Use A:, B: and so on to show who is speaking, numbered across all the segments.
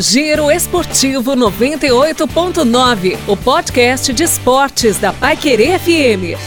A: Giro Esportivo 98.9, o podcast de esportes da Paiquerê FM.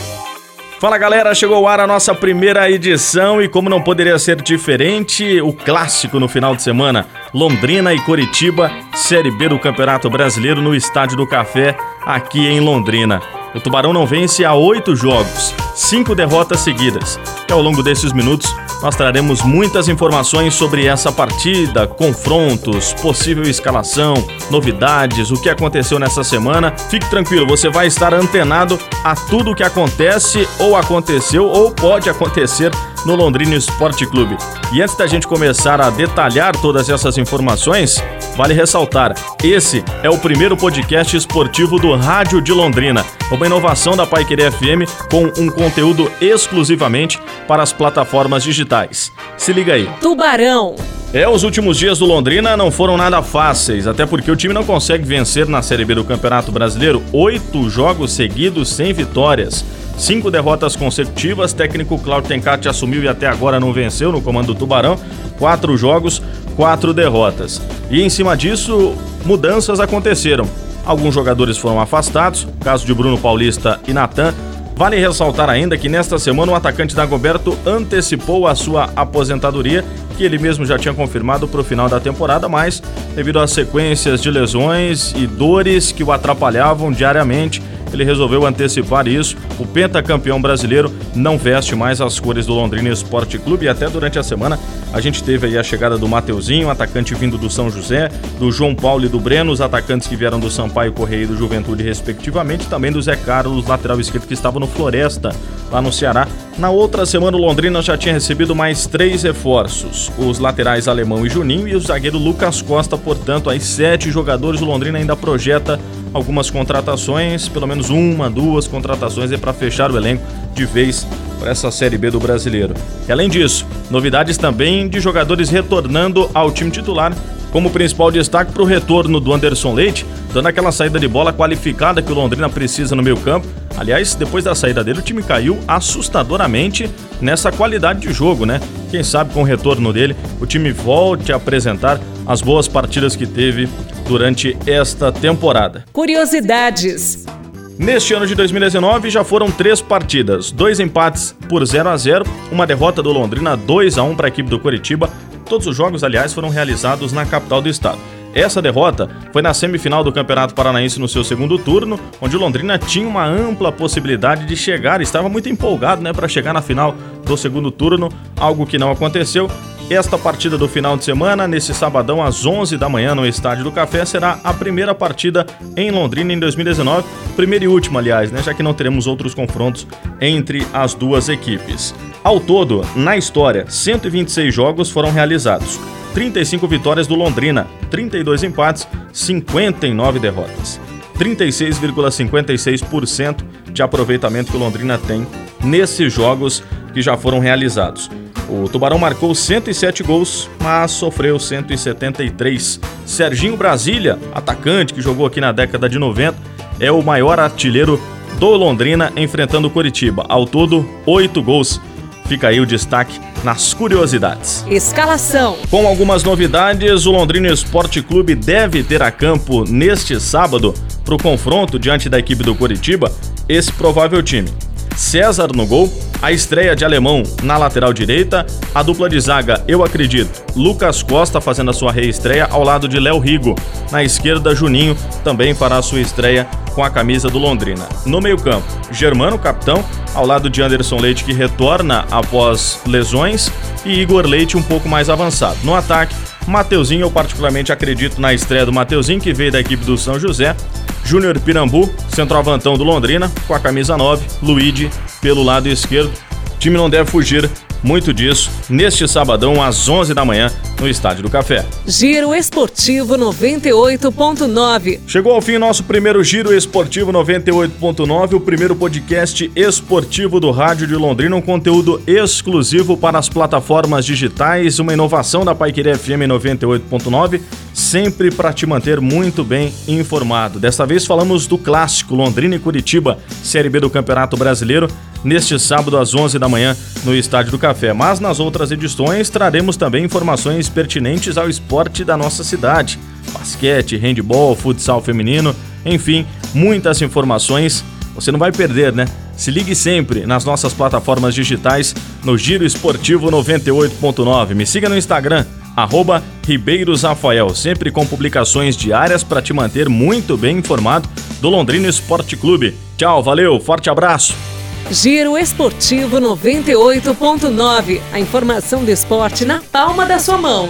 B: Fala galera, chegou ao ar a nossa primeira edição e como não poderia ser diferente, o clássico no final de semana, Londrina e Coritiba, Série B do Campeonato Brasileiro no Estádio do Café, aqui em Londrina. O Tubarão não vence há oito jogos, cinco derrotas seguidas. E ao longo desses minutos nós traremos muitas informações sobre essa partida, confrontos, possível escalação, novidades, o que aconteceu nessa semana. Fique tranquilo, você vai estar antenado a tudo o que acontece ou aconteceu ou pode acontecer no Londrina Esporte Clube. E antes da gente começar a detalhar todas essas informações, vale ressaltar: esse é o primeiro podcast esportivo do Rádio de Londrina, uma inovação da Paiquerê FM com um conteúdo exclusivamente para as plataformas digitais. Se liga aí.
A: Tubarão.
B: É, os últimos dias do Londrina não foram nada fáceis, até porque o time não consegue vencer na Série B do Campeonato Brasileiro oito jogos seguidos sem vitórias. Cinco derrotas consecutivas, técnico Claudio Tencati assumiu e até agora não venceu no comando do Tubarão. Quatro jogos, quatro derrotas. E em cima disso, mudanças aconteceram. Alguns jogadores foram afastados, caso de Bruno Paulista e Natan. Vale ressaltar ainda que nesta semana o atacante Dagoberto antecipou a sua aposentadoria, que ele mesmo já tinha confirmado para o final da temporada, mas devido às sequências de lesões e dores que o atrapalhavam diariamente, ele resolveu antecipar isso. O pentacampeão brasileiro não veste mais as cores do Londrina Esporte Clube e até durante a semana a gente teve aí a chegada do Mateuzinho, atacante vindo do São José, do João Paulo e do Breno, os atacantes que vieram do Sampaio Correia e do Juventude respectivamente, também do Zé Carlos, lateral esquerdo que estava no Floresta, lá no Ceará. Na outra semana o Londrina já tinha recebido mais três reforços, os laterais Alemão e Juninho e o zagueiro Lucas Costa, portanto, aí sete jogadores o Londrina ainda projeta algumas contratações, pelo menos uma, duas contratações é para fechar o elenco de vez para essa Série B do Brasileiro. E além disso, novidades também de jogadores retornando ao time titular, como principal destaque para o retorno do Anderson Leite, dando aquela saída de bola qualificada que o Londrina precisa no meio campo. Aliás, depois da saída dele, o time caiu assustadoramente nessa qualidade de jogo, né? Quem sabe com o retorno dele, o time volte a apresentar as boas partidas que teve durante esta temporada.
A: Curiosidades.
B: Neste ano de 2019 já foram três partidas, dois empates por 0 a 0, uma derrota do Londrina 2 a 1 para a equipe do Coritiba. Todos os jogos, aliás, foram realizados na capital do estado. Essa derrota foi na semifinal do Campeonato Paranaense no seu segundo turno, onde o Londrina tinha uma ampla possibilidade de chegar, estava muito empolgado, né, para chegar na final do segundo turno, algo que não aconteceu. Esta partida do final de semana, nesse sabadão às 11 da manhã no Estádio do Café, será a primeira partida em Londrina em 2019, primeira e última, aliás, né, já que não teremos outros confrontos entre as duas equipes. Ao todo, na história, 126 jogos foram realizados. 35 vitórias do Londrina, 32 empates, 59 derrotas. 36,56% de aproveitamento que o Londrina tem nesses jogos que já foram realizados. O Tubarão marcou 107 gols, mas sofreu 173. Serginho Brasília, atacante que jogou aqui na década de 90, é o maior artilheiro do Londrina enfrentando o Coritiba. Ao todo, 8 gols. Fica aí o destaque nas curiosidades.
A: Escalação.
B: Com algumas novidades, o Londrina Esporte Clube deve ter a campo neste sábado para o confronto diante da equipe do Coritiba esse provável time. César no gol, a estreia de Alemão na lateral direita, a dupla de zaga, eu acredito, Lucas Costa fazendo a sua reestreia ao lado de Léo Rigo. Na esquerda, Juninho também fará a sua estreia com a camisa do Londrina. No meio-campo, Germano, capitão, ao lado de Anderson Leite, que retorna após lesões, e Igor Leite um pouco mais avançado. No ataque, Mateuzinho, eu particularmente acredito na estreia do Mateuzinho, que veio da equipe do São José, Júnior Pirambu, centroavantão do Londrina, com a camisa 9, Luigi pelo lado esquerdo. O time não deve fugir muito disso neste sabadão às 11 da manhã no Estádio do Café.
A: Giro Esportivo 98.9.
B: Chegou ao fim nosso primeiro Giro Esportivo 98.9, o primeiro podcast esportivo do Rádio de Londrina, um conteúdo exclusivo para as plataformas digitais, uma inovação da Paiqueria FM 98.9 sempre para te manter muito bem informado. Desta vez falamos do clássico Londrina e Curitiba, Série B do Campeonato Brasileiro, neste sábado às 11 da manhã no Estádio do Café. Mas nas outras edições traremos também informações pertinentes ao esporte da nossa cidade: basquete, handball, futsal feminino, enfim, muitas informações. Você não vai perder, né? Se ligue sempre nas nossas plataformas digitais no Giro Esportivo 98.9. Me siga no Instagram, arroba Ribeiros Rafael, sempre com publicações diárias para te manter muito bem informado do Londrina Esporte Clube. Tchau, valeu, forte abraço.
A: Giro Esportivo 98.9. A informação do esporte na palma da sua mão.